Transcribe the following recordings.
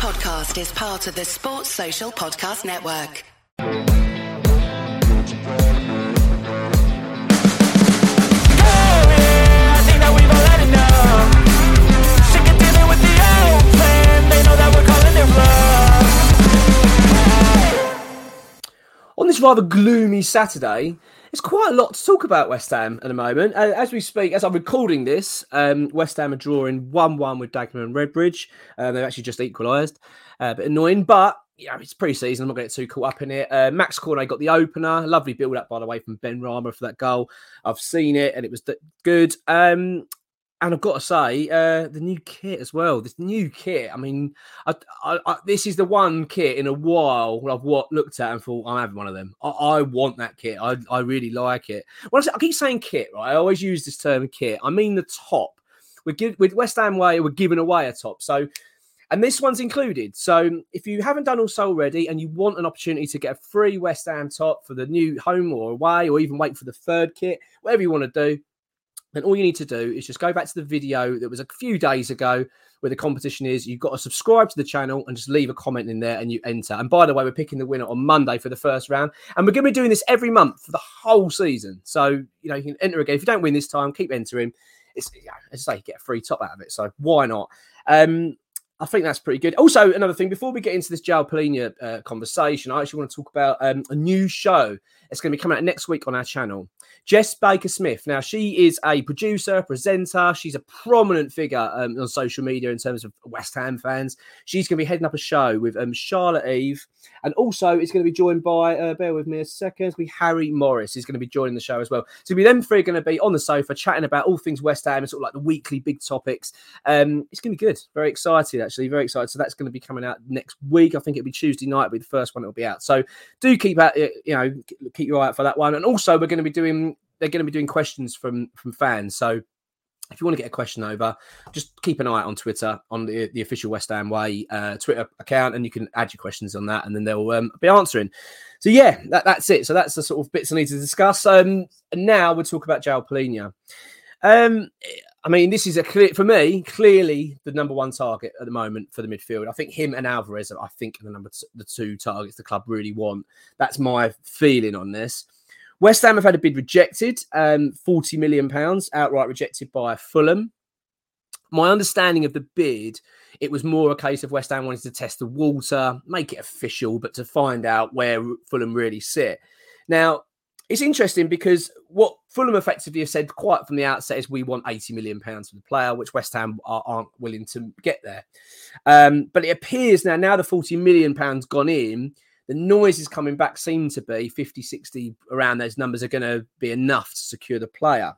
podcast is part of the Sports Social Podcast Network. On this rather gloomy Saturday, there's quite a lot to talk about West Ham at the moment. Uh, as we speak, as I'm recording this, um, West Ham are drawing 1 1 with Dagenham and Redbridge. Uh, they've actually just equalised. Uh, a bit annoying, but yeah, it's pre season. I'm not going to get too caught up in it. Uh, Max Cornet got the opener. Lovely build up, by the way, from Benrahma for that goal. I've seen it and it was good. Um, and I've got to say, uh, the new kit as well. This new kit. I mean, I, I, I, this is the one kit in a while I've what looked at and thought I'm having one of them. I, want that kit. I, really like it. When I, keep saying kit, right? I always use this term kit. I mean the top. We give with West Ham way, we're giving away a top. So, and this one's included. So, if you haven't done also already, and you want an opportunity to get a free West Ham top for the new home or away, or even wait for the third kit, whatever you want to do, then all you need to do is just go back to the video that was a few days ago where the competition is. You've got to subscribe to the channel and just leave a comment in there and you enter. And by the way, we're picking the winner on Monday for the first round. And we're going to be doing this every month for the whole season. So, you know, you can enter again. If you don't win this time, keep entering. It's, as I say, you get a free top out of it. So why not? Um, I think that's pretty good. Also, another thing, before we get into this João Palhinha uh, conversation, I actually want to talk about um, a new show. It's going to be coming out next week on our channel. Jess Baker Smith. Now, she is a producer, presenter. She's a prominent figure um, on social media in terms of West Ham fans. She's going to be heading up a show with um, Charlotte Eve. And also, it's going to be joined by, uh, bear with me a second, it's be Harry Morris. He's going to be joining the show as well. So, we them three are going to be on the sofa chatting about all things West Ham and sort of like the weekly big topics. Um, it's going to be good. Very excited, actually. Very excited. So, that's going to be coming out next week. I think it'll be Tuesday night, it'll be the first one that'll be out. So, do keep out, you know, keep your eye out for that one. And also, we're going to be doing they're going to be doing questions from from fans. So if you want to get a question over, just keep an eye out on Twitter on the, the official West Ham Way uh, Twitter account, and you can add your questions on that, and then they'll um, be answering. So yeah, that, that's it. So that's the sort of bits I need to discuss. Um, and now we'll talk about João Palhinha. Um, I mean, this is a clear for me, clearly the number one target at the moment for the midfield. I think him and Alvarez, are, I think, are the number t- the two targets the club really want. That's my feeling on this. West Ham have had a bid rejected, um, forty million pounds outright rejected by Fulham. My understanding of the bid, it was more a case of West Ham wanting to test the water, make it official, but to find out where Fulham really sit. Now, it's interesting because what Fulham effectively have said quite from the outset is we want 80 million pounds for the player, which West Ham are, not willing to get there. Um, but it appears now, now the 40 million pounds gone in, the noises coming back seem to be 50, 60 around those numbers are going to be enough to secure the player.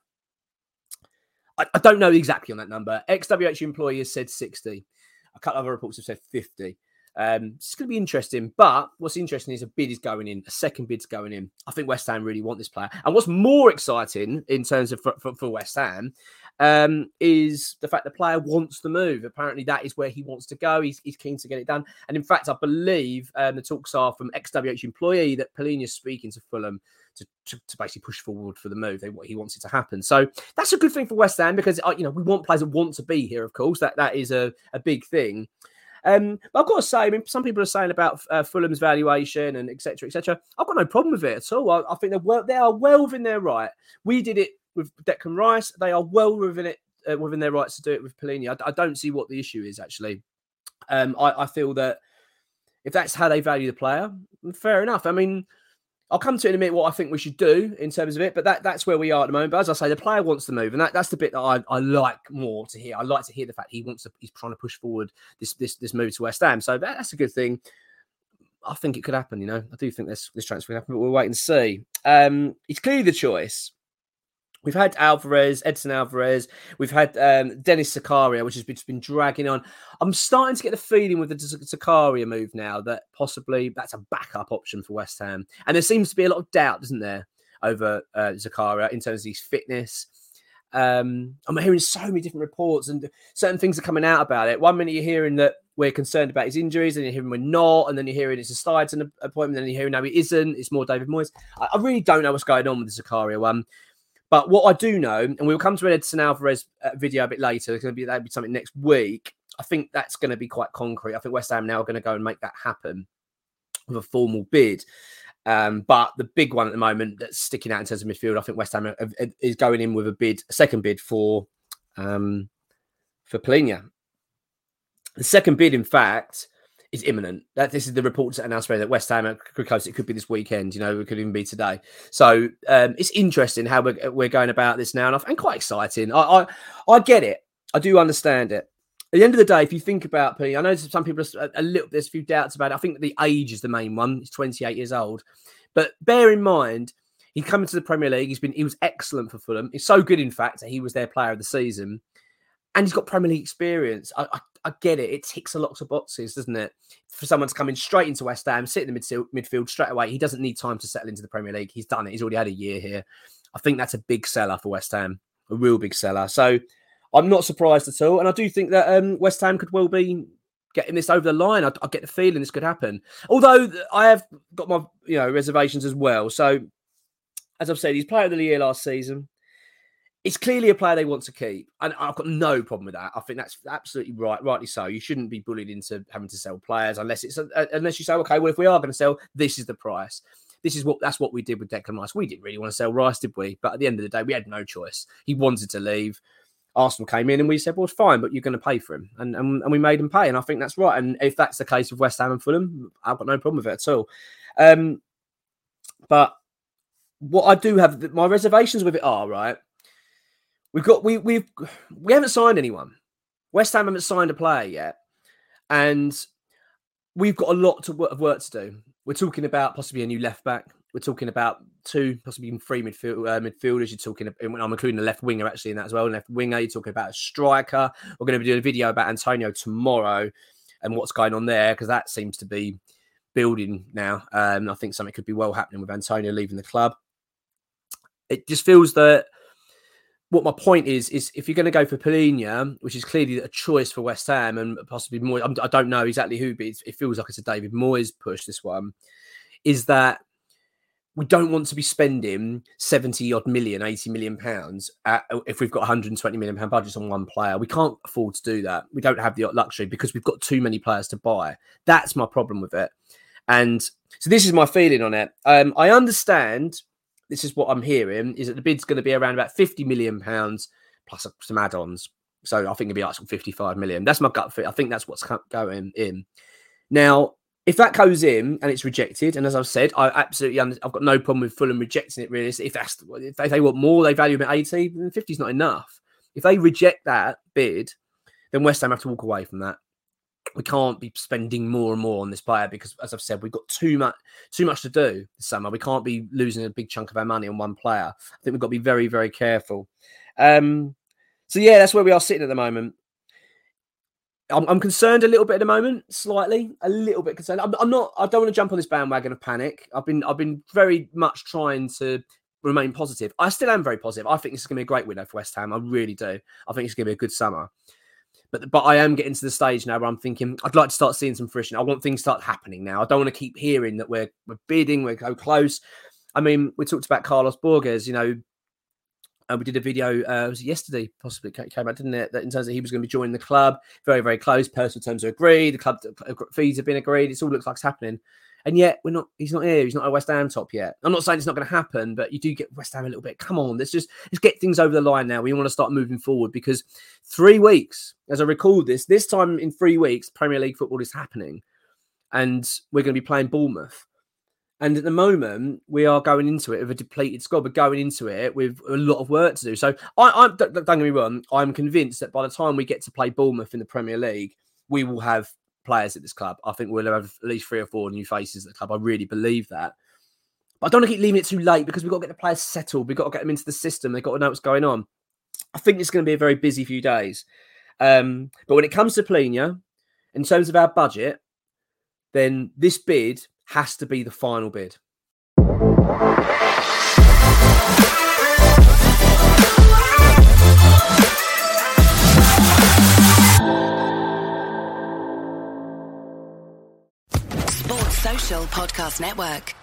I, I don't know exactly on that number. XWH employee has said 60. A couple of other reports have said 50. Um, it's going to be interesting. But what's interesting is a bid is going in, a second bid's going in. I think West Ham really want this player. And what's more exciting in terms of for, for, for West Ham um, is the fact the player wants to move. Apparently, that is where he wants to go. He's, he's keen to get it done. And in fact, I believe um, the talks are from XWH employee that Palhinha is speaking to Fulham to, to, to, basically push forward for the move. They, he wants it to happen. So that's a good thing for West Ham because uh, you know we want players that want to be here. Of course, that that is a, a big thing. Um, but I've got to say, I mean, some people are saying about uh, Fulham's valuation and etc. etc. I've got no problem with it at all. I, I think they're they are well within their right. We did it with Declan Rice. They are well within it uh, within their rights to do it with Palhinha. I, I don't see what the issue is actually. Um, I, I feel that if that's how they value the player, fair enough. I mean, I'll come to it in a minute what I think we should do in terms of it, but that, that's where we are at the moment. But as I say, the player wants to move, and that, that's the bit that I, I like more to hear. I like to hear the fact he wants to, he's trying to push forward this this this move to West Ham. So that, that's a good thing. I think it could happen. You know, I do think this this transfer can happen, but we'll wait and see. Um, it's clearly the choice. We've had Alvarez, Edson Alvarez. We've had um, Denis Zakaria, which has been, been, dragging on. I'm starting to get the feeling with the Zakaria move now that possibly that's a backup option for West Ham. And there seems to be a lot of doubt, doesn't there, over uh, Zakaria in terms of his fitness. Um, I'm hearing so many different reports and certain things are coming out about it. One minute you're hearing that we're concerned about his injuries, and you're hearing we're not, and then you're hearing it's a Steidten appointment, and you're hearing no, isn't. It's more David Moyes. I, I really don't know what's going on with the Zakaria one. But what I do know, and we'll come to an Edson Alvarez uh, video a bit later, it's going to be that'll be something next week. I think that's going to be quite concrete. I think West Ham now are going to go and make that happen with a formal bid. Um, but the big one at the moment that's sticking out in terms of midfield, I think West Ham is going in with a bid, a second bid for um, for Palhinha. The second bid, in fact, is imminent. That this is the reports that announced that West Ham could close. It could be this weekend. You know, it could even be today. So um, it's interesting how we're, we're going about this now, and, quite exciting. I, I I get it. I do understand it. At the end of the day, if you think about P, I know some people are a little. There's a few doubts about it. I think the age is the main one. He's 28 years old, but bear in mind he's coming to the Premier League. He's been he was excellent for Fulham. He's so good, in fact, that he was their player of the season, and he's got Premier League experience. I, I, I get it. It ticks a lot of boxes, doesn't it? For someone to come in straight into West Ham, sit in the midfield, midfield straight away, he doesn't need time to settle into the Premier League. He's done it. He's already had a year here. I think that's a big seller for West Ham, a real big seller. So I'm not surprised at all, and I do think that um, West Ham could well be getting this over the line. I, I, get the feeling this could happen. Although I have got my you know reservations as well. So as I've said, he's player of the year last season it's clearly a player they want to keep, and I've got no problem with that. I think that's absolutely right, rightly so. You shouldn't be bullied into having to sell players unless it's a, unless you say, okay, well, if we are going to sell, this is the price. This is what that's what we did with Declan Rice. We didn't really want to sell Rice, did we? But at the end of the day, we had no choice. He wanted to leave. Arsenal came in and we said, well, it's fine, but you're going to pay for him. And, and, and we made him pay. And I think that's right. And if that's the case with West Ham and Fulham, I've got no problem with it at all. Um, but what I do have, my reservations with it are, right, We've got we we've we haven't signed anyone. West Ham haven't signed a player yet, and we've got a lot to, of work to do. We're talking about possibly a new left back. We're talking about two, possibly even three midfield, uh, midfielders. You're talking, I'm including a left winger actually in that as well. Left winger. You're talking about a striker. We're going to be doing a video about Antonio tomorrow and what's going on there because that seems to be building now. Um, I think something could be well happening with Antonio leaving the club. It just feels that what my point is is if you're going to go for Palhinha, which is clearly a choice for West Ham and possibly more, I don't know exactly who, but it feels like it's a David Moyes push. This one is that we don't want to be spending 70 odd million, 80 million pounds at, if we've got 120 million pound budgets on one player. We can't afford to do that. We don't have the luxury because we've got too many players to buy. That's my problem with it. And so this is my feeling on it. Um, I understand this is what I'm hearing is that the bid's going to be around about 50 million pounds plus some add-ons. So I think it'll be like 55 million. That's my gut fit. I think that's what's going in. Now, if that goes in and it's rejected, and as I've said, I absolutely I've got no problem with Fulham rejecting it. Really, if that's if they, want more, they value him at 80. Then 50 is not enough. If they reject that bid, then West Ham have to walk away from that we can't be spending more and more on this player because, as I've said, we've got too much too much to do this summer. We can't be losing a big chunk of our money on one player. I think we've got to be very, very careful. Um, so yeah, that's where we are sitting at the moment. I'm, I'm, concerned a little bit at the moment, slightly, a little bit concerned. I'm, I'm not. I don't want to jump on this bandwagon of panic. I've been, I've been very much trying to remain positive. I still am very positive. I think this is going to be a great window for West Ham. I really do. I think it's going to be a good summer. But but I am getting to the stage now where I'm thinking I'd like to start seeing some fruition. I want things to start happening now. I don't want to keep hearing that we're we're bidding, we're so close. I mean, we talked about Carlos Borges, you know, and we did a video uh, was yesterday, possibly came out, didn't it? That in terms of he was going to be joining the club, very, very close. Personal terms are agreed. The club fees have been agreed. It all looks like it's happening and yet we're not. He's not here. He's not a West Ham top yet. I'm not saying it's not going to happen, but you do get West Ham a little bit. Come on, let's just let's get things over the line now. We want to start moving forward because three weeks, as I recall this, this time in three weeks, Premier League football is happening, and we're going to be playing Bournemouth. And at the moment, we are going into it with a depleted squad. We're going into it with a lot of work to do. So, I, I don't, don't get me wrong. I'm convinced that by the time we get to play Bournemouth in the Premier League, we will have players at this club. I think we'll have at least three or four new faces at the club. I really believe that. But I don't want to keep leaving it too late because we've got to get the players settled. We've got to get them into the system. They've got to know what's going on. I think it's going to be a very busy few days. Um, but when it comes to Palhinha, in terms of our budget, then this bid has to be the final bid. Podcast Network.